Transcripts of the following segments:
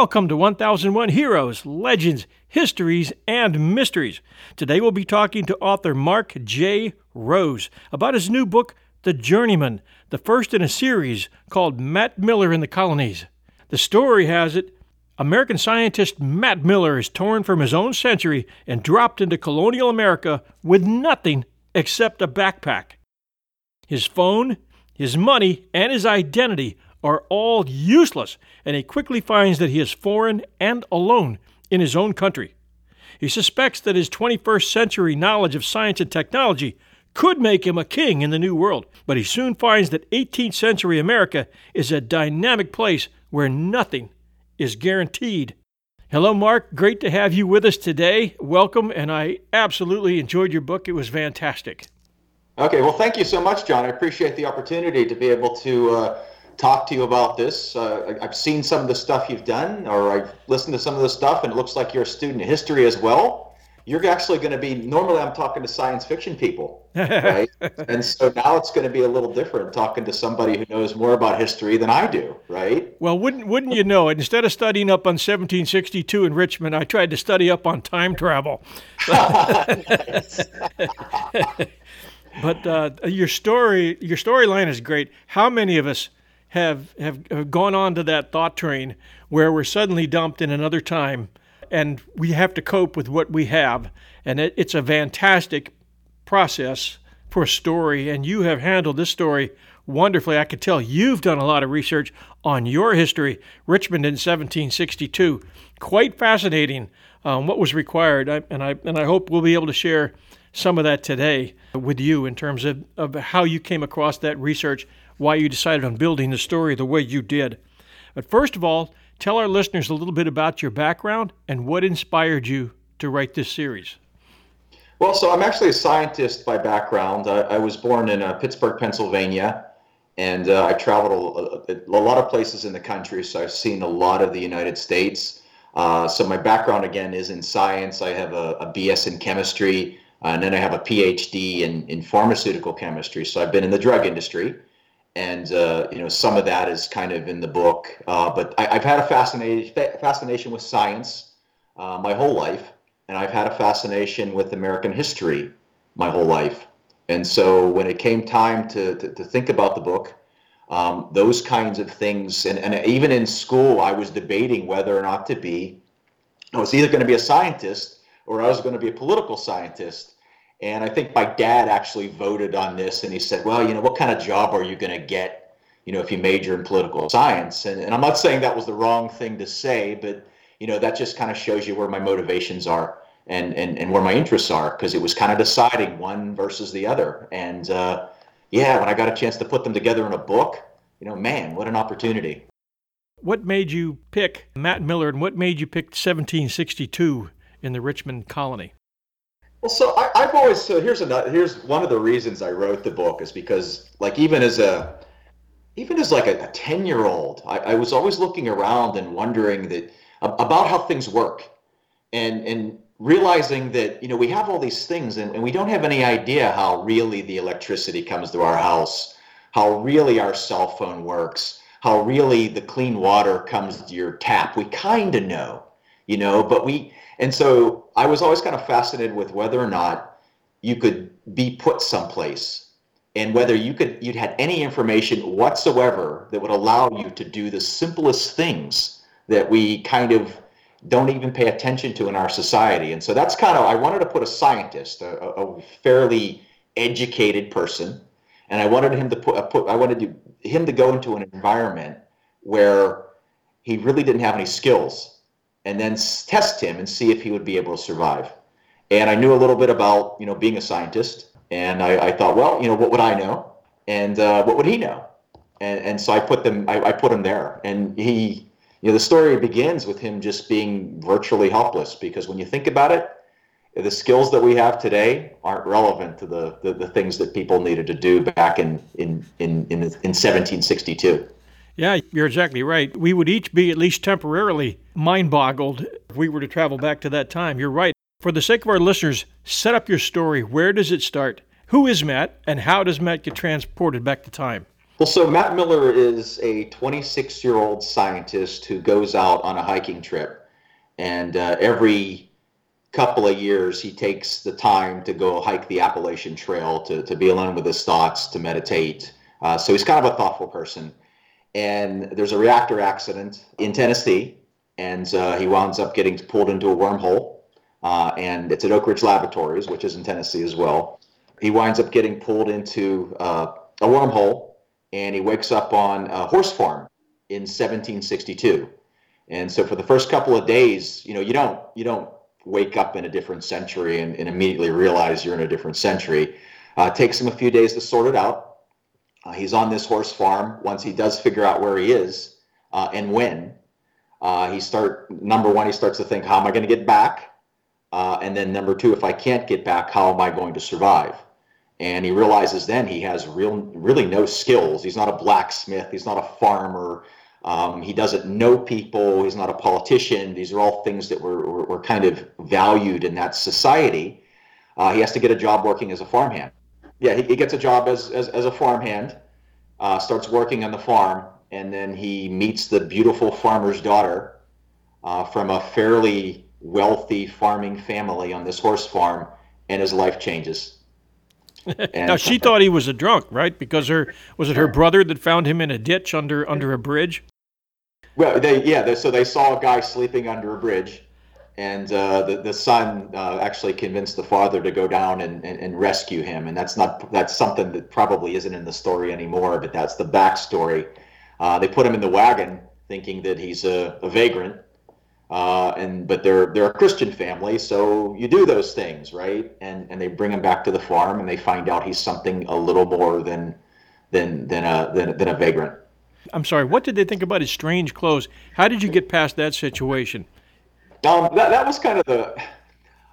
Welcome to 1001 Heroes, Legends, Histories, and Mysteries. Today we'll be talking to author Mark J. Rose about his new book, The Journeyman, the first in a series called Matt Miller in the Colonies. The story has it American scientist Matt Miller is torn from his own century and dropped into colonial America with nothing except a backpack. His phone, his money, and his identity are all useless, and he quickly finds that he is foreign and alone in his own country. He suspects that his 21st century knowledge of science and technology could make him a king in the New World, but he soon finds that 18th century America is a dynamic place where nothing is guaranteed. Hello, Mark. Great to have you with us today. Welcome, and I absolutely enjoyed your book. It was fantastic. Okay, well, thank you so much, John. I appreciate the opportunity to be able to uh, talk to you about this. Uh, I've seen some of the stuff you've done, or I've listened to some of the stuff, and it looks like you're a student of history as well. You're actually going to be, normally I'm talking to science fiction people, right? and so now it's going to be a little different talking to somebody who knows more about history than I do, right? Well, wouldn't, wouldn't you know it? Instead of studying up on 1762 in Richmond, I tried to study up on time travel. but uh, your story, your storyline is great. How many of us have, have, have gone on to that thought train where we're suddenly dumped in another time and we have to cope with what we have. And it, it's a fantastic process for a story, and you have handled this story wonderfully. I could tell you've done a lot of research on your history, Richmond in 1762. Quite fascinating um, what was required, I, and I and I hope we'll be able to share some of that today with you in terms of, of how you came across that research why you decided on building the story the way you did. But first of all, tell our listeners a little bit about your background and what inspired you to write this series. Well, so I'm actually a scientist by background. I, I was born in uh, Pittsburgh, Pennsylvania, and uh, I traveled a, a, lot of places in the country, so I've seen a lot of the United States. Uh, so my background again is in science. I have a, a BS in chemistry, and then I have a PhD in, in pharmaceutical chemistry. So I've been in the drug industry and uh, you know some of that is kind of in the book. Uh, but I, have had a fascination fascination with science uh, my whole life, and I've had a fascination with American history my whole life. And so when it came time to to, to think about the book, um, those kinds of things, and, and even in school, I was debating whether or not to be. I was either going to be a scientist or I was going to be a political scientist. And I think my dad actually voted on this and he said, well, you know, what kind of job are you going to get, you know, if you major in political science? And, and I'm not saying that was the wrong thing to say, but, you know, that just kind of shows you where my motivations are and, and, and where my interests are because it was kind of deciding one versus the other. And uh, yeah, when I got a chance to put them together in a book, you know, man, what an opportunity. What made you pick Matt Miller and what made you pick 1762 in the Richmond colony? Well, so I, have always so here's another here's one of the reasons I wrote the book is because like even as a even as like a, 10 year old I, I, was always looking around and wondering that about how things work and and realizing that you know we have all these things and, and we don't have any idea how really the electricity comes to our house how really our cell phone works how really the clean water comes to your tap. We kind of know you know but we and so I was always kind of fascinated with whether or not you could be put someplace and whether you could you'd had any information whatsoever that would allow you to do the simplest things that we kind of don't even pay attention to in our society. And so that's kind of I wanted to put a scientist, a, a fairly educated person, and I wanted him to put, put I wanted to, him to go into an environment where he really didn't have any skills and then test him and see if he would be able to survive. And I knew a little bit about, you know, being a scientist. And I, I thought, well, you know, what would I know? And uh, what would he know? And, and so I put them, I, I put him there. And he, you know, the story begins with him just being virtually helpless because when you think about it, the skills that we have today aren't relevant to the, the, the things that people needed to do back in, in, in, in, in 1762. Yeah, you're exactly right. We would each be at least temporarily mind boggled if we were to travel back to that time. You're right. For the sake of our listeners, set up your story. Where does it start? Who is Matt, and how does Matt get transported back to time? Well, so Matt Miller is a 26 year old scientist who goes out on a hiking trip. And uh, every couple of years, he takes the time to go hike the Appalachian Trail to, to be alone with his thoughts, to meditate. Uh, so he's kind of a thoughtful person. And there's a reactor accident in Tennessee, and uh, he winds up getting pulled into a wormhole. Uh, and it's at Oak Ridge Laboratories, which is in Tennessee as well. He winds up getting pulled into uh, a wormhole and he wakes up on a horse farm in 1762. And so for the first couple of days, you know, you don't you don't wake up in a different century and, and immediately realize you're in a different century. Uh, it takes him a few days to sort it out. Uh, he's on this horse farm. Once he does figure out where he is uh, and when, uh, he start number one, he starts to think, how am I going to get back? Uh, and then number two, if I can't get back, how am I going to survive? and he realizes then he has real really no skills. He's not a blacksmith. He's not a farmer. Um, he doesn't know people. He's not a politician. These are all things that were, were, were kind of valued in that society. Uh, he has to get a job working as a farmhand yeah he, he gets a job as, as, as a farmhand uh, starts working on the farm and then he meets the beautiful farmer's daughter uh, from a fairly wealthy farming family on this horse farm and his life changes now she thought he was a drunk, right? Because her was it her brother that found him in a ditch under under a bridge? Well, they yeah, they, so they saw a guy sleeping under a bridge, and uh, the the son uh, actually convinced the father to go down and, and, and, rescue him, and that's not that's something that probably isn't in the story anymore, but that's the backstory. Uh, they put him in the wagon, thinking that he's a, a vagrant, uh, and but they're they're a Christian family, so you do those things, right? And and they bring him back to the farm, and they find out he's something a little more than than than a than, than a vagrant. I'm sorry. What did they think about his strange clothes? How did you get past that situation? Um, that that was kind of the.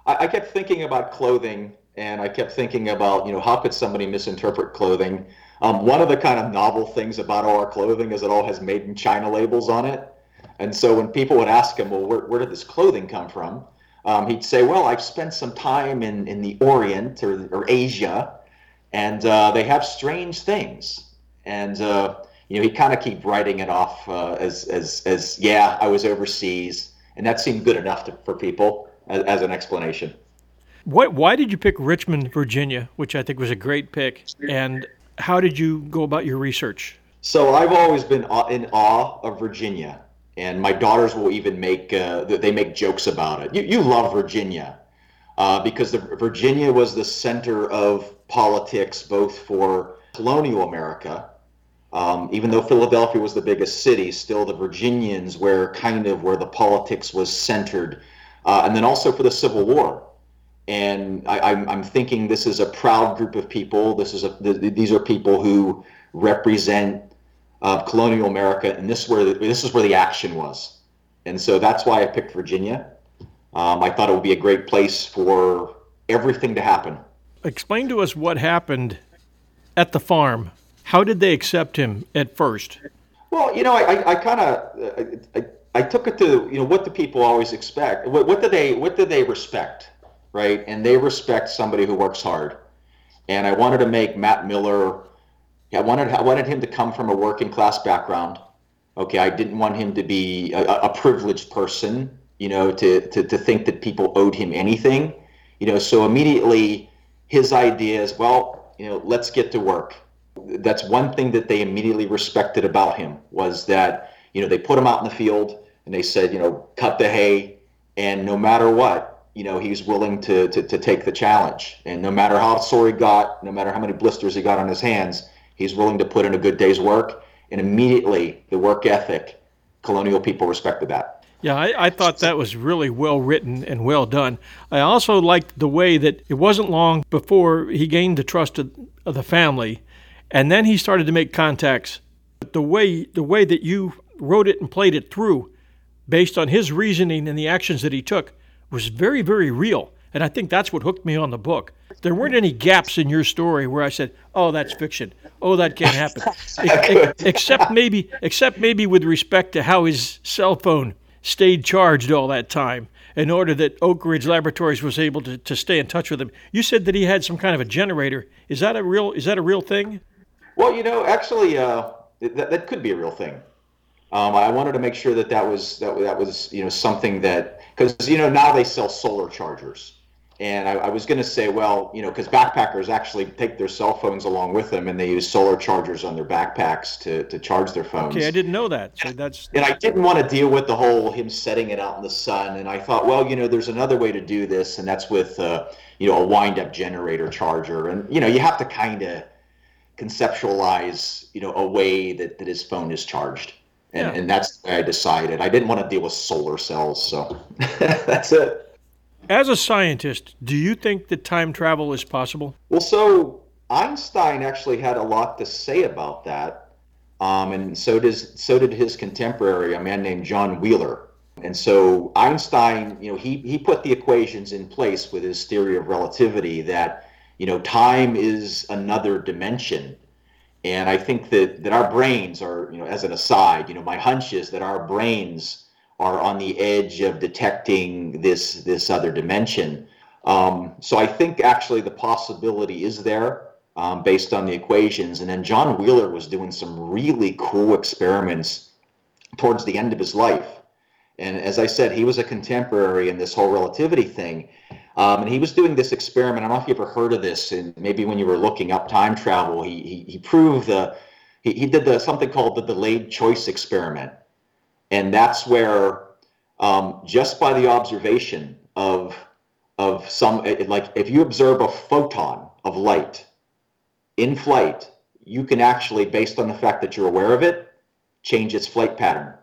I, I kept thinking about clothing, and I kept thinking about you know how could somebody misinterpret clothing. Um, one of the kind of novel things about our clothing is it all has made in China labels on it. And so when people would ask him, well, where, where did this clothing come from? Um, he'd say, well, I've spent some time in, in the Orient or, or Asia, and uh, they have strange things. And, uh, you know, he kind of keep writing it off uh, as, as, as, yeah, I was overseas. And that seemed good enough to, for people as, as an explanation. What, why did you pick Richmond, Virginia, which I think was a great pick? And how did you go about your research? So I've always been in awe of Virginia and my daughters will even make uh, they make jokes about it. You, you love Virginia uh, because the, Virginia was the center of politics both for colonial America. Um, even though Philadelphia was the biggest city, still the Virginians were kind of where the politics was centered, uh, and then also for the Civil War. And I, am thinking this is a proud group of people. This is a, these are people who represent of colonial America, and this is where the, this is where the action was, and so that's why I picked Virginia. Um, I thought it would be a great place for everything to happen. Explain to us what happened at the farm. How did they accept him at first? Well, you know, I, I, I kind of I, I, took it to you know what do people always expect? What, what do they what do they respect, right? And they respect somebody who works hard. And I wanted to make Matt Miller I wanted I wanted him to come from a working class background. Okay, I didn't want him to be a, a privileged person. You know, to, to to think that people owed him anything. You know, so immediately his idea is, well, you know, let's get to work. That's one thing that they immediately respected about him was that you know they put him out in the field and they said, you know, cut the hay, and no matter what, you know, he's willing to, to, to take the challenge. And no matter how sore he got, no matter how many blisters he got on his hands, He's willing to put in a good day's work, and immediately the work ethic, colonial people respected that. Yeah, I, I, thought that was really well written and well done. I also liked the way that it wasn't long before he gained the trust of, of the family, and then he started to make contacts. The way the way that you wrote it and played it through, based on his reasoning and the actions that he took, was very very real. And I think that's what hooked me on the book. There weren't any gaps in your story where I said, "Oh, that's fiction. Oh, that can't happen." except maybe, except maybe with respect to how his cell phone stayed charged all that time, in order that Oak Ridge Laboratories was able to, to stay in touch with him. You said that he had some kind of a generator. Is that a real? Is that a real thing? Well, you know, actually, uh, that, that could be a real thing. Um, I wanted to make sure that that was that, that was you know something that because you know now they sell solar chargers, and I, I was going to say, well, you know, because backpackers actually take their cell phones along with them, and they use solar chargers on their backpacks to, to charge their phones. Okay, I didn't know that. So that's and I didn't want to deal with the whole him setting it out in the sun. And I thought, well, you know, there's another way to do this, and that's with uh, you know a wind-up generator charger, and you know, you have to kind of conceptualize, you know, a way that, that his phone is charged. And, yeah. and that's the way I decided. I didn't want to deal with solar cells, so that's it. As a scientist, do you think that time travel is possible? Well, so Einstein actually had a lot to say about that, um, and so does so did his contemporary, a man named John Wheeler. And so Einstein, you know, he he put the equations in place with his theory of relativity that you know time is another dimension. And I think that that our brains are, you know, as an aside, you know, my hunch is that our brains are on the edge of detecting this this other dimension. Um, so I think actually the possibility is there um, based on the equations. And then John Wheeler was doing some really cool experiments towards the end of his life. And as I said, he was a contemporary in this whole relativity thing. Um, and he was doing this experiment. I don't know if you ever heard of this. And maybe when you were looking up time travel, he he, he proved the he, he did the something called the delayed choice experiment and that's where um, just by the observation of of some like if you observe a photon of light in flight you can actually based on the fact that you're aware of it change its flight pattern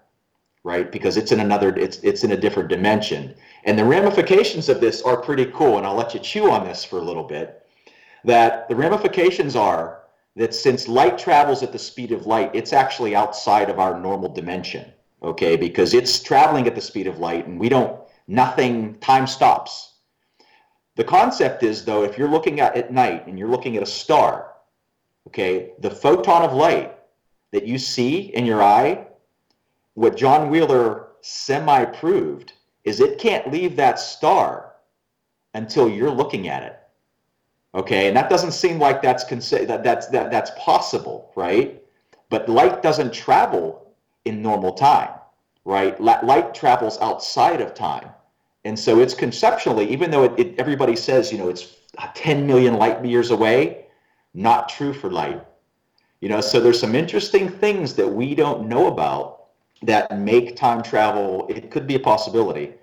right because it's in another it's it's in a different dimension and the ramifications of this are pretty cool and i'll let you chew on this for a little bit that the ramifications are that since light travels at the speed of light it's actually outside of our normal dimension okay, because it's traveling at the speed of light and we don't, nothing, time stops. The concept is, though, if you're looking at at night and you're looking at a star, okay, the photon of light that you see in your eye, what John Wheeler semi proved is it can't leave that star until you're looking at it. Okay, and that doesn't seem like that's that that's that that's possible, right? But light doesn't travel in normal time, right? Light travels outside of time. And so it's conceptually, even though it, it, everybody says, you know, it's 10 million light years away, not true for light. You know, so there's some interesting things that we don't know about that make time travel, it could be a possibility.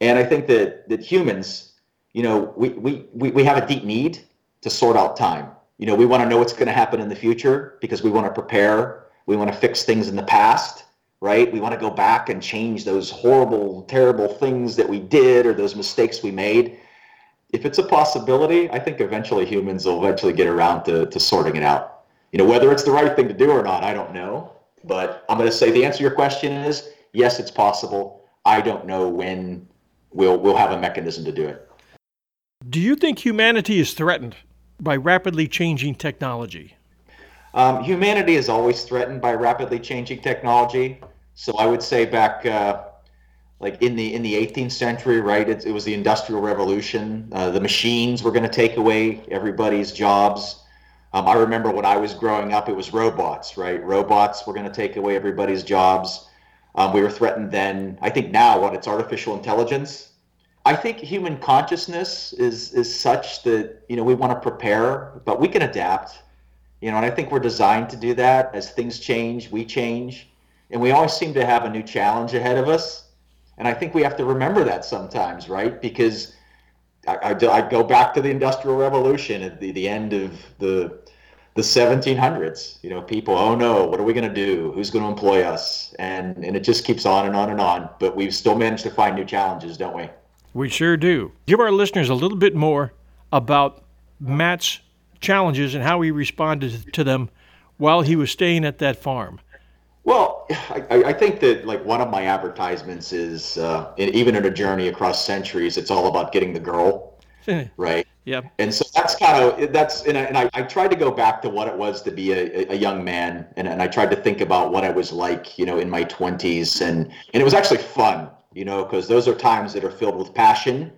And I think that, that humans, you know, we, we, we, have a deep need to sort out time. You know, we want to know what's going to happen in the future because we want to prepare we want to fix things in the past, right? We want to go back and change those horrible, terrible things that we did or those mistakes we made. If it's a possibility, I think eventually humans will eventually get around to, to sorting it out. You know, whether it's the right thing to do or not, I don't know. But I'm going to say the answer to your question is yes, it's possible. I don't know when we'll we'll have a mechanism to do it. Do you think humanity is threatened by rapidly changing technology? Um, humanity is always threatened by rapidly changing technology. So I would say back, uh, like in the in the 18th century, right? It, it was the Industrial Revolution. Uh, the machines were going to take away everybody's jobs. Um, I remember when I was growing up, it was robots, right? Robots were going to take away everybody's jobs. Um, we were threatened then. I think now, what it's artificial intelligence. I think human consciousness is is such that you know we want to prepare, but we can adapt you know, and I think we're designed to do that. As things change, we change, and we always seem to have a new challenge ahead of us. And I think we have to remember that sometimes, right? Because I, I, I go back to the Industrial Revolution at the, the end of the the 1700s. You know, people, oh no, what are we going to do? Who's going to employ us? And and it just keeps on and on and on. But we've still managed to find new challenges, don't we? We sure do. Give our listeners a little bit more about Matt's challenges and how he responded to them while he was staying at that farm? Well, I, I think that like one of my advertisements is uh, even in a journey across centuries, it's all about getting the girl, right? Yeah. And so that's kind of that's and I, and I, I tried to go back to what it was to be a, a young man, and, and I tried to think about what I was like, you know, in my twenties, and and it was actually fun, you know, because those are times that are filled with passion,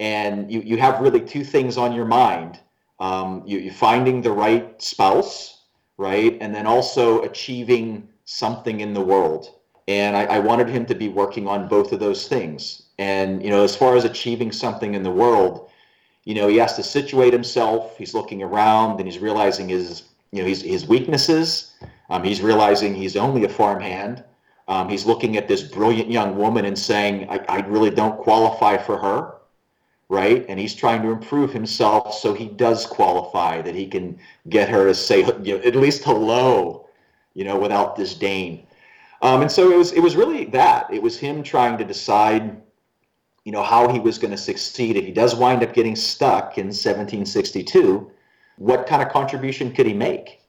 and you you have really two things on your mind um, you, are finding the right spouse, right? And then also achieving something in the world. And I, I, wanted him to be working on both of those things. And, you know, as far as achieving something in the world, you know, he has to situate himself. He's looking around and he's realizing his, you know, his, his weaknesses. Um, he's realizing he's only a farmhand. Um, he's looking at this brilliant young woman and saying, I, I really don't qualify for her right? And he's trying to improve himself so he does qualify, that he can get her to say you know, at least hello, you know, without disdain. Um, and so it was it was really that. It was him trying to decide, you know, how he was going to succeed if he does wind up getting stuck in 1762. What kind of contribution could he make?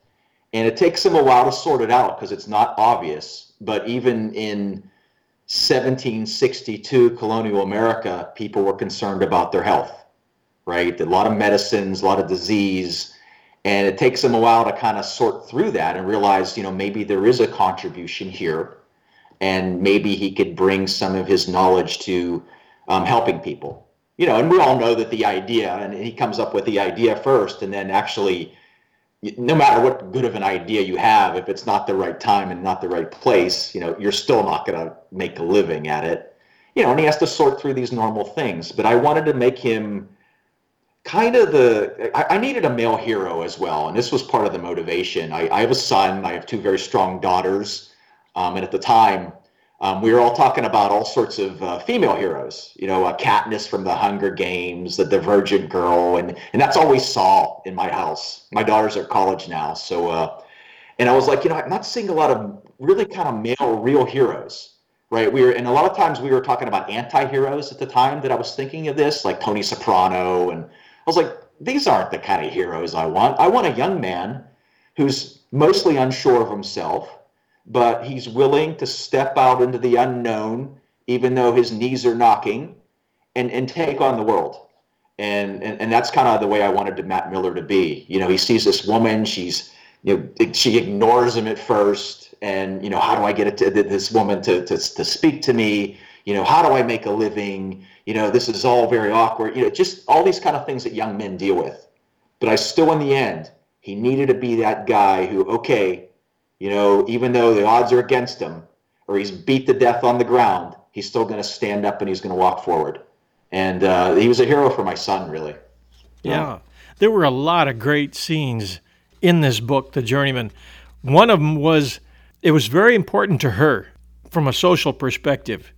And it takes him a while to sort it out because it's not obvious. But even in 1762 colonial America, people were concerned about their health, right? A lot of medicines, a lot of disease. And it takes them a while to kind of sort through that and realize, you know, maybe there is a contribution here. And maybe he could bring some of his knowledge to um, helping people. You know, and we all know that the idea, and he comes up with the idea first and then actually no matter what good of an idea you have, if it's not the right time and not the right place, you know, you're still not going to make a living at it. You know, and he has to sort through these normal things. But I wanted to make him kind of the. I, I needed a male hero as well, and this was part of the motivation. I, I have a son. I have two very strong daughters, um, and at the time, um, we were all talking about all sorts of uh, female heroes, you know, uh, Katniss from the Hunger Games, the Divergent Girl, and and that's all we saw in my house. My daughters are college now, so uh, and I was like, you know, I'm not seeing a lot of really kind of male real heroes, right? We were, and a lot of times we were talking about anti-heroes at the time that I was thinking of this, like Tony Soprano, and I was like, these aren't the kind of heroes I want. I want a young man who's mostly unsure of himself but he's willing to step out into the unknown, even though his knees are knocking, and, and take on the world. And, and, and that's kind of the way I wanted to Matt Miller to be. You know, he sees this woman, she's, you know, she ignores him at first. And, you know, how do I get to this woman to, to, to speak to me? You know, how do I make a living? You know, this is all very awkward. You know, just all these kind of things that young men deal with. But I still, in the end, he needed to be that guy who, okay, you know, even though the odds are against him or he's beat to death on the ground, he's still going to stand up and he's going to walk forward. And uh, he was a hero for my son, really. Yeah. There were a lot of great scenes in this book, The Journeyman. One of them was it was very important to her from a social perspective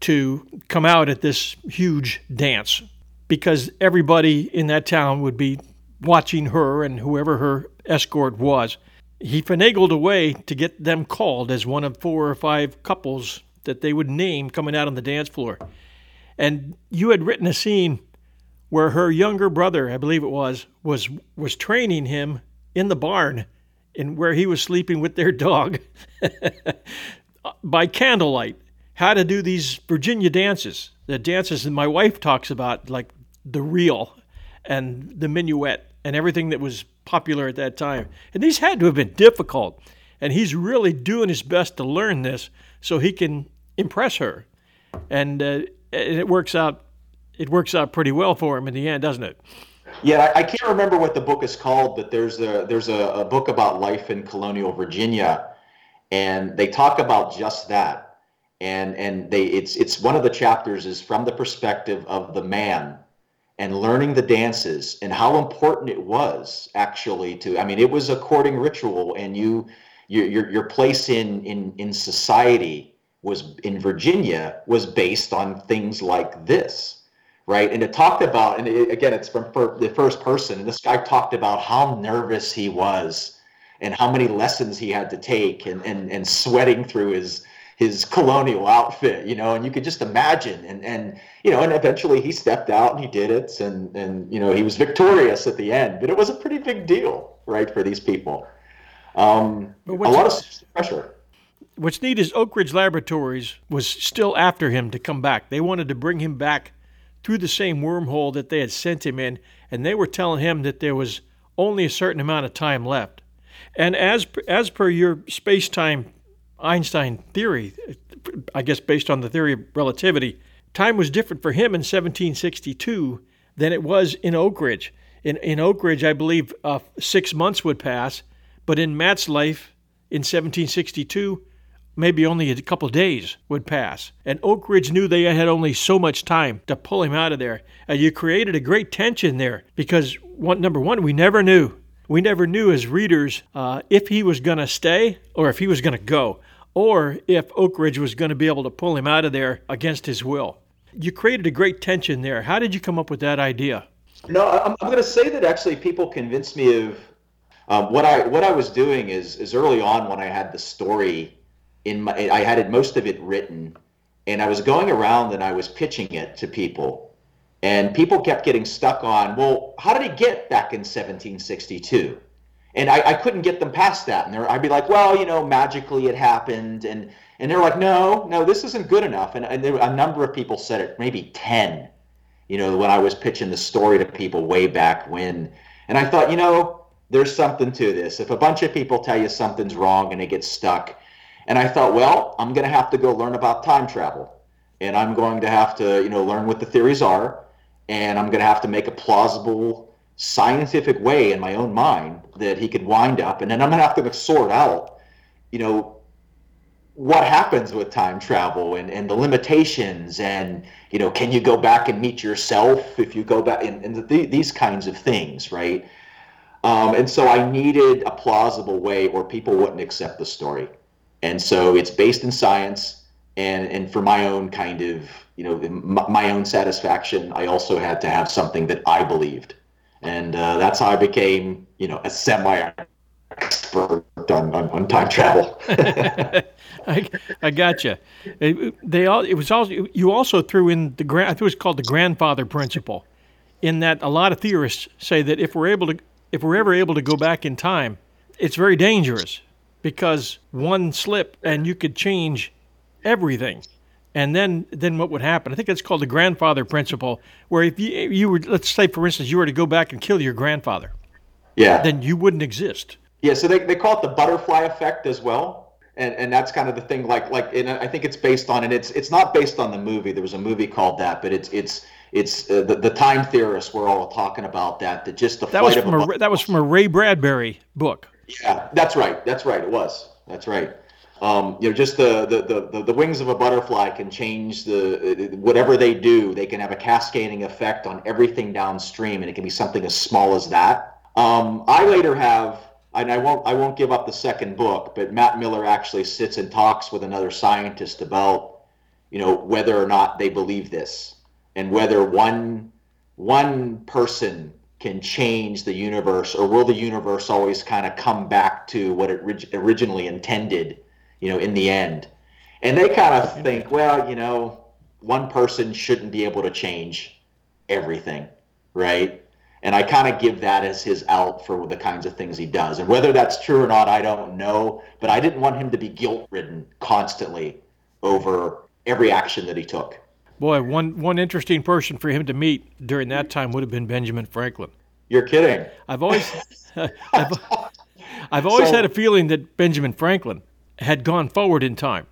to come out at this huge dance because everybody in that town would be watching her and whoever her escort was. He finagled a way to get them called as one of four or five couples that they would name coming out on the dance floor. And you had written a scene where her younger brother, I believe it was, was was training him in the barn in where he was sleeping with their dog by candlelight how to do these Virginia dances. The dances that my wife talks about, like the reel and the minuet and everything that was popular at that time. And these had to have been difficult. And he's really doing his best to learn this so he can impress her. And, uh, and it works out. It works out pretty well for him in the end, doesn't it? Yeah, I can't remember what the book is called, but there's a there's a, a book about life in colonial Virginia, and they talk about just that. And and they it's it's one of the chapters is from the perspective of the man and learning the dances and how important it was actually to i mean it was a courting ritual and you your your place in in in society was in virginia was based on things like this right? And it talked about and it, again it's from the first person and this guy talked about how nervous he was and how many lessons he had to take and and, and sweating through his his colonial outfit, you know, and you could just imagine. And and you know, and eventually he stepped out and he did it, and and you know, he was victorious at the end. But it was a pretty big deal, right, for these people. Um, a lot of pressure. What's neat is Oak Ridge Laboratories was still after him to come back. They wanted to bring him back through the same wormhole that they had sent him in, and they were telling him that there was only a certain amount of time left. And as as per your space time Einstein theory, I guess based on the theory of relativity, time was different for him in 1762 than it was in Oak Ridge. In, in Oak Ridge, I believe uh, six months would pass, But in Matt's life in 1762, maybe only a couple days would pass. And Oak Ridge knew they had only so much time to pull him out of there. And you created a great tension there because, one, number one, we never knew. We never knew as readers uh, if he was going to stay or if he was going to go, or if Oak Ridge was going to be able to pull him out of there against his will. You created a great tension there. How did you come up with that idea? No, I'm, I'm going to say that actually people convinced me of um, what I what I was doing is is early on when I had the story in my I had it most of it written, and I was going around and I was pitching it to people, and people kept getting stuck on well how did he get back in 1762, and I, I couldn't get them past that, and I'd be like well you know magically it happened, and and they're like no no this isn't good enough, and, and a number of people said it maybe ten, you know when I was pitching the story to people way back when, and I thought you know there's something to this. If a bunch of people tell you something's wrong and it gets stuck, and I thought, well, I'm going to have to go learn about time travel, and I'm going to have to, you know, learn what the theories are, and I'm going to have to make a plausible scientific way in my own mind that he could wind up, and then I'm to have to sort out, you know, what happens with time travel and, and the limitations and you know can you go back and meet yourself if you go back and, and the, these kinds of things right um, and so I needed a plausible way or people wouldn't accept the story. And so it's based in science. And, and for my own kind of, you know, my own satisfaction, I also had to have something that I believed. And uh, that's how I became, you know, a semi expert on, on, on, time travel. I, I got you. It, they all, it was also, you also threw in the, grand, I think it was called the grandfather principle in that a lot of theorists say that if we're able to if we're ever able to go back in time, it's very dangerous because one slip and you could change everything. And then, then what would happen? I think it's called the grandfather principle, where if you, you were, let's say, for instance, you were to go back and kill your grandfather, yeah, then you wouldn't exist. Yeah, so they, they call it the butterfly effect as well, and and that's kind of the thing. Like like, and I think it's based on, and it's it's not based on the movie. There was a movie called that, but it's it's it's uh, the, the time theorists were all talking about that. That just the that was from a, a, that was from a Ray Bradbury book. Yeah, that's right. That's right. It was. That's right. Um, you know, just the, the, the, the wings of a butterfly can change the whatever they do. They can have a cascading effect on everything downstream, and it can be something as small as that. Um, I later have, and I won't I won't give up the second book, but Matt Miller actually sits and talks with another scientist about, you know, whether or not they believe this and whether one one person can change the universe or will the universe always kind of come back to what it rig- originally intended you know in the end. And they kind of think well you know one person shouldn't be able to change everything right? And i kind of give that as his out for the kinds of things he does. And whether that's true or not i don't know. But i didn't want him to be guilt ridden constantly over every action that he took. Boy, one one interesting person for him to meet during that time would have been Benjamin Franklin. You're kidding. I've always I've, I've always so, had a feeling that Benjamin Franklin had gone forward in time.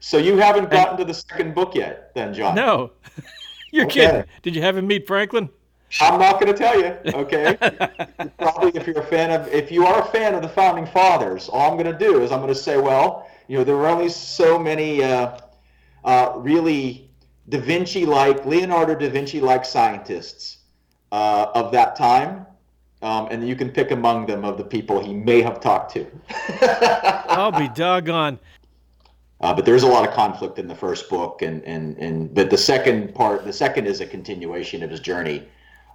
So you haven't gotten and, to the second book yet, then, John? No. You're okay. kidding. Did you have him meet Franklin? I'm not going to tell you. Okay. Probably, if you're a fan of, if you are a fan of the founding fathers, all I'm going to do is I'm going to say, well, you know, there were only so many uh, uh, really Da Vinci like, Leonardo da Vinci like scientists uh, of that time. Um, and you can pick among them of the people he may have talked to. I'll be doggone. Uh, but there's a lot of conflict in the first book, and, and, and but the second part, the second is a continuation of his journey,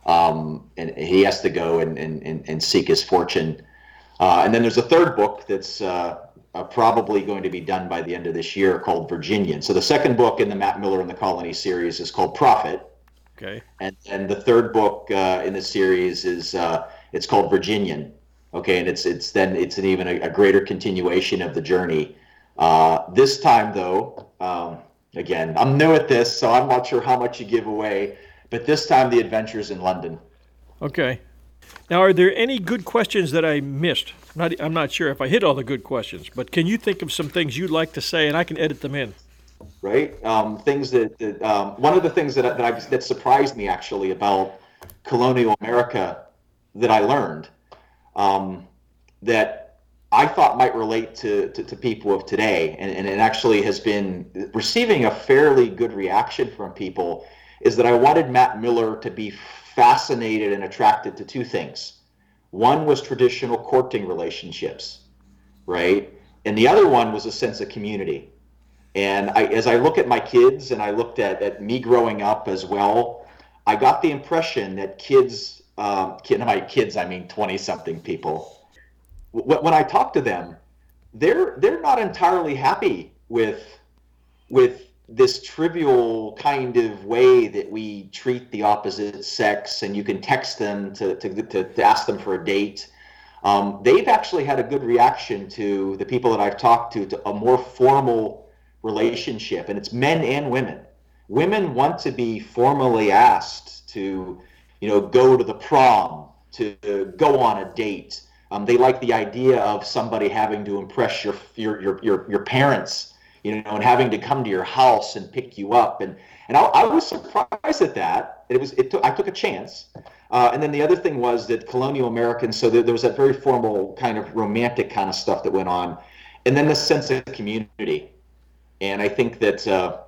um, and he has to go and, and, and seek his fortune. Uh, and then there's a third book that's uh, uh, probably going to be done by the end of this year called Virginian. So the second book in the Matt Miller and the Colony series is called Prophet. Okay. And and the third book uh, in the series is uh, it's called Virginian. Okay, and it's it's then it's an even a, a greater continuation of the journey. Uh, this time though, um, again, I'm new at this, so I'm not sure how much you give away. But this time, the adventures in London. Okay. Now, are there any good questions that I missed? I'm not, I'm not sure if I hit all the good questions, but can you think of some things you'd like to say, and I can edit them in? Right. Um, things that, that um, one of the things that that, I, that surprised me actually about colonial America that I learned um, that I thought might relate to, to, to people of today, and, and it actually has been receiving a fairly good reaction from people, is that I wanted Matt Miller to be fascinated and attracted to two things. One was traditional courting relationships, right? And the other one was a sense of community. And I, as I look at my kids and I looked at, at me growing up as well, I got the impression that kids, um, kid, my kids, I mean 20 something people, when I talk to them, they're they're not entirely happy with with this trivial kind of way that we treat the opposite sex, and you can text them to to, to, to ask them for a date. Um, they've actually had a good reaction to the people that I've talked to to a more formal relationship, and it's men and women. Women want to be formally asked to, you know, go to the prom, to go on a date um, they like the idea of somebody having to impress your, your your your your parents, you know, and having to come to your house and pick you up. And and I, I was surprised at that. It was it took I took a chance. Uh, and then the other thing was that colonial Americans. So there, there was that very formal kind of romantic kind of stuff that went on, and then the sense of community. And I think that uh,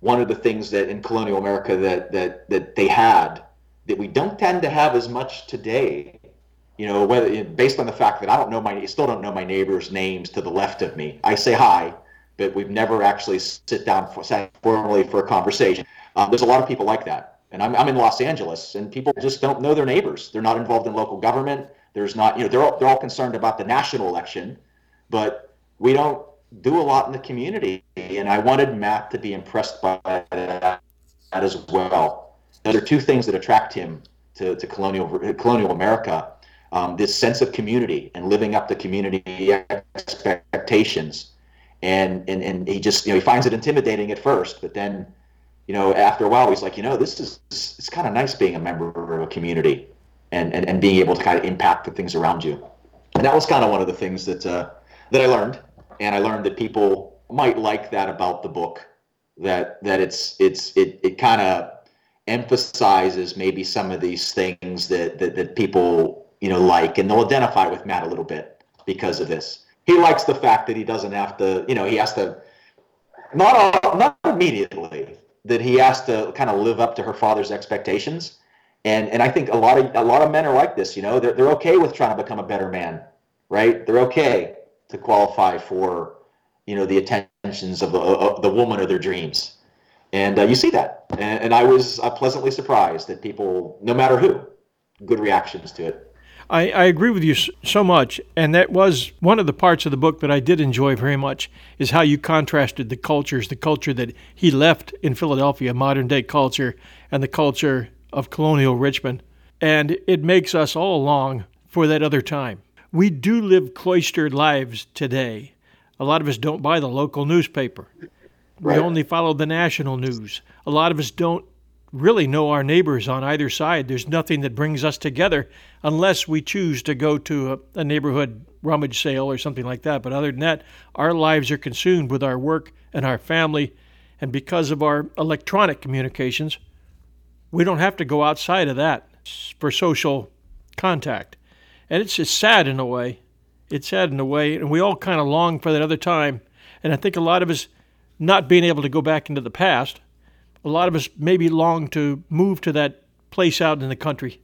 one of the things that in colonial America that that that they had that we don't tend to have as much today you know, whether based on the fact that I don't know my, still don't know my neighbors' names to the left of me. I say hi, but we've never actually sit down for, sat formally for a conversation. Um, there's a lot of people like that, and I'm, I'm in Los Angeles, and people just don't know their neighbors. They're not involved in local government. There's not, you know, they're all, they're all concerned about the national election, but we don't do a lot in the community. And I wanted Matt to be impressed by that as well. Those are two things that attract him to, to colonial colonial America um, this sense of community and living up to community expectations. And, and, and he just, you know, he finds it intimidating at first, but then, you know, after a while, he's like, you know, this is, it's kind of nice being a member of a community and, and, and being able to kind of impact the things around you. And that was kind of one of the things that, uh, that I learned. And I learned that people might like that about the book, that, that it's, it's, it, it kind of emphasizes maybe some of these things that, that, that people you know, like, and they'll identify with Matt a little bit because of this. He likes the fact that he doesn't have to, you know, he has to not not immediately that he has to kind of live up to her father's expectations. And and I think a lot of a lot of men are like this, you know, they're they're okay with trying to become a better man, right? They're okay to qualify for, you know, the attentions of the the woman of their dreams. And uh, you see that. And, and I was uh, pleasantly surprised that people, no matter who, good reactions to it. I, I agree with you so much, and that was one of the parts of the book that I did enjoy very much is how you contrasted the cultures, the culture that he left in Philadelphia, modern day culture, and the culture of colonial Richmond. And it makes us all long for that other time. We do live cloistered lives today. A lot of us don't buy the local newspaper. Right. We only follow the national news. A lot of us don't really know our neighbors on either side. There's nothing that brings us together unless we choose to go to a, a, neighborhood rummage sale or something like that. But other than that, our lives are consumed with our work and our family. And because of our electronic communications, we don't have to go outside of that for social contact. And it's just sad in a way. It's sad in a way. And we all kind of long for that other time. And I think a lot of us not being able to go back into the past a lot of us maybe long to move to that place out in the country,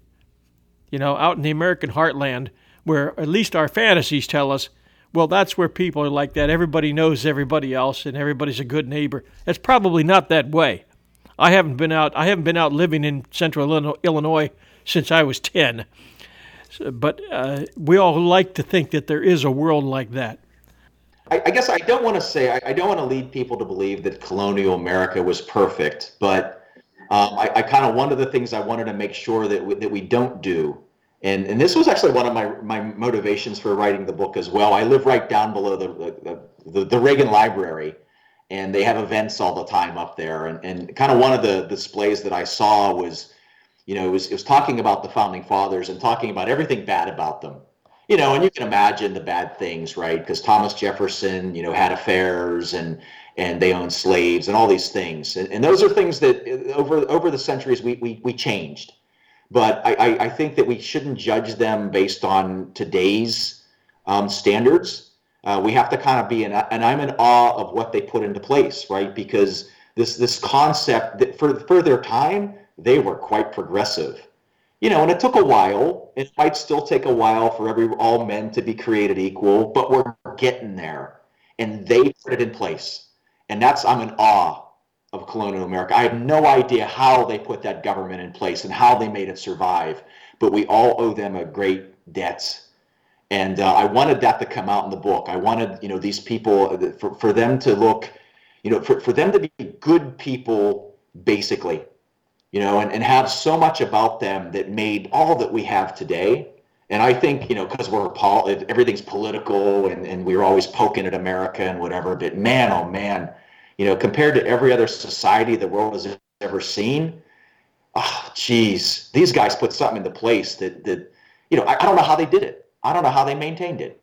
you know, out in the American heartland, where at least our fantasies tell us, well, that's where people are like that. Everybody knows everybody else, and everybody's a good neighbor. It's probably not that way. I haven't been out. I haven't been out living in Central Illinois since I was ten. So, but uh, we all like to think that there is a world like that. I, I guess I don't want to say I, I, don't want to lead people to believe that colonial America was perfect, but um, I, I kind of one of the things I wanted to make sure that we, that we don't do, and and this was actually one of my my motivations for writing the book as well. I live right down below the the, the, the Reagan Library, and they have events all the time up there, and and kind of one of the displays that I saw was, you know, it was it was talking about the founding fathers and talking about everything bad about them you know, and you can imagine the bad things, right? Because Thomas Jefferson, you know, had affairs and and they owned slaves and all these things, and, and those are things that uh, over over the centuries we we, we changed. But I, I think that we shouldn't judge them based on today's um, standards. Uh, we have to kind of be in, and I'm in awe of what they put into place, right? Because this this concept that for for their time they were quite progressive, you know, and it took a while. It might still take a while for every all men to be created equal, but we're getting there, and they put it in place, and that's I'm in awe of colonial America. I have no idea how they put that government in place and how they made it survive, but we all owe them a great debt. And uh, I wanted that to come out in the book. I wanted, you know, these people for, for them to look, you know, for, for them to be good people, basically, you know, and, and have so much about them that made all that we have today. And I think, you know, because we're pol- everything's political and, and we're always poking at America and whatever, but man, oh man, you know, compared to every other society the world has ever seen, oh, geez, these guys put something into place that, that you know, I, I don't know how they did it. I don't know how they maintained it.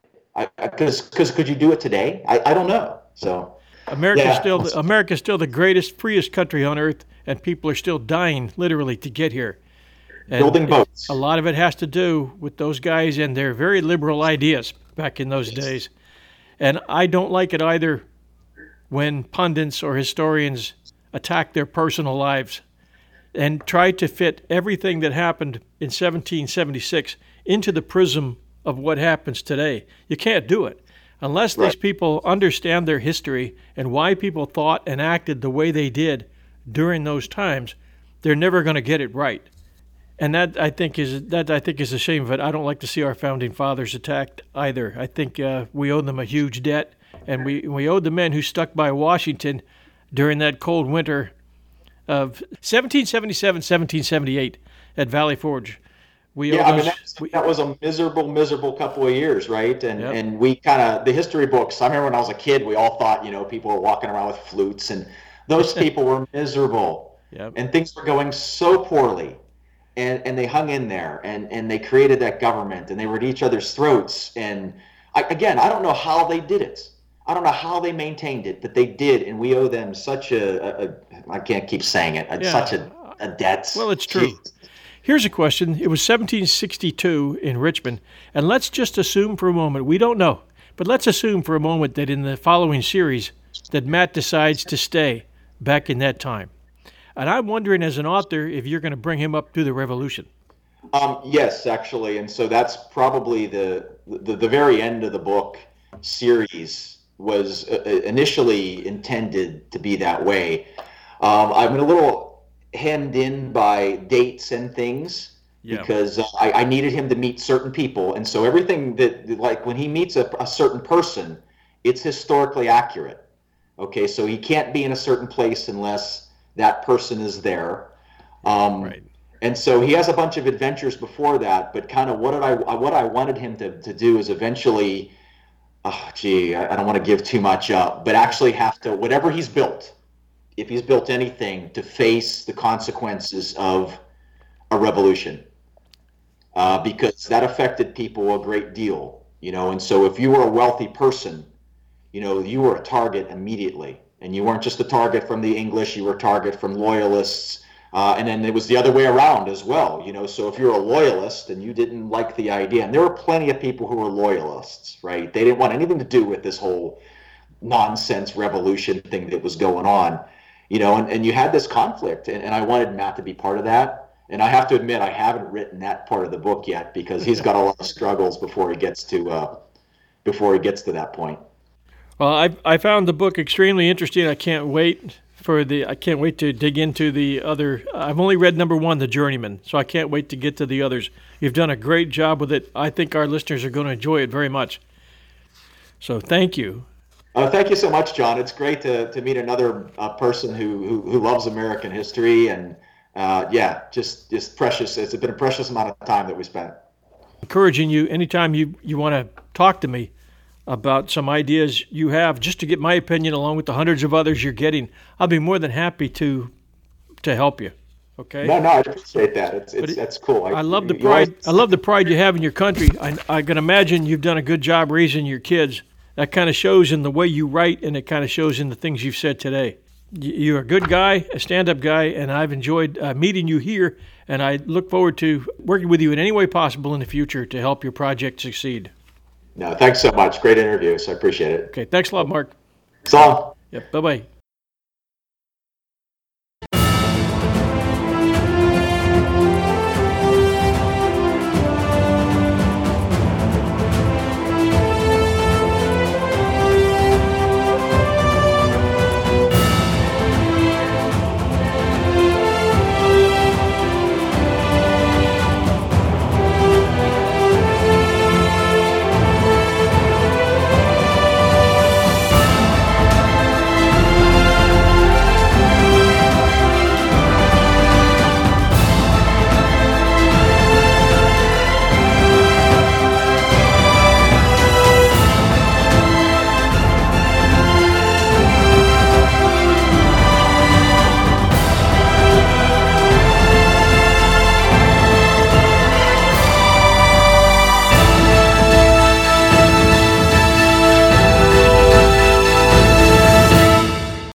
Because because could you do it today? I, I don't know. So America's yeah. still the, America's still the greatest, freest country on earth, and people are still dying literally to get here. And Building boats. A lot of it has to do with those guys and their very liberal ideas back in those yes. days. And I don't like it either when pundits or historians attack their personal lives and try to fit everything that happened in 1776 into the prism of what happens today. You can't do it. Unless right. these people understand their history and why people thought and acted the way they did during those times, they're never going to get it right. And that I think is that I think is a shame But. I don't like to see our founding fathers attacked either. I think uh, we owe them a huge debt, and we we owed the men who stuck by Washington during that cold winter of 1777, 1778 at Valley Forge. We yeah, I mean, that was, that was, a miserable, miserable couple of years, right? And yep. and we kind of the history books. I remember when I was a kid, we all thought, you know, people were walking around with flutes, and those people were miserable, yep. and things were going so poorly, and and they hung in there, and and they created that government, and they were at each other's throats, and I, again, I don't know how they did it. I don't know how they maintained it, but they did, and we owe them such a, a, a I can't keep saying it, yeah. such a, a debt. Well, it's true. Jeez. Here's a question. It was 1762 in Richmond, and let's just assume for a moment, we don't know, but let's assume for a moment that in the following series that Matt decides to stay back in that time. And I'm wondering as an author if you're going to bring him up through the revolution. Um, yes, actually, and so that's probably the, the the very end of the book series was uh, uh initially intended to be that way. Um, I'm a little hemmed in by dates and things yeah. because uh, I, I, needed him to meet certain people, and so everything that like when he meets a, a certain person, it's historically accurate. Okay, so he can't be in a certain place unless that person is there. Um, right. And so he has a bunch of adventures before that, but kind of what did I what I wanted him to, to do is eventually, oh gee, I, I don't want to give too much up, but actually have to whatever he's built, if he's built anything, to face the consequences of a revolution, uh, because that affected people a great deal, you know. And so, if you were a wealthy person, you know, you were a target immediately, and you weren't just a target from the English; you were a target from loyalists. Uh, and then it was the other way around as well, you know. So if you're a loyalist and you didn't like the idea, and there were plenty of people who were loyalists, right? They didn't want anything to do with this whole nonsense revolution thing that was going on you know, and, and you had this conflict, and, and I wanted Matt to be part of that. And I have to admit, I haven't written that part of the book yet because he's got a lot of struggles before he gets to uh, before he gets to that point. Well, I I found the book extremely interesting. I can't wait for the I can't wait to dig into the other. I've only read number one, The Journeyman, so I can't wait to get to the others. You've done a great job with it. I think our listeners are going to enjoy it very much. So thank you. Uh, thank you so much, John. It's great to, to meet another uh, person who, who, who loves American history and uh, yeah, just just precious. It's been a precious amount of time that we spent. Encouraging you anytime you you want to talk to me about some ideas you have, just to get my opinion along with the hundreds of others you're getting. I'll be more than happy to to help you. Okay. No, no, I appreciate that. It's, it's it, that's cool. I, I love the pride. Always... I love the pride you have in your country. I, I can imagine you've done a good job raising your kids that kind of shows in the way you write and it kind of shows in the things you've said today. You're a good guy, a stand up guy, and I've enjoyed uh, meeting you here. And I look forward to working with you in any way possible in the future to help your project succeed. No, thanks so much. Great interview. So I appreciate it. Okay, thanks a lot, Mark. So all. Yep, bye bye.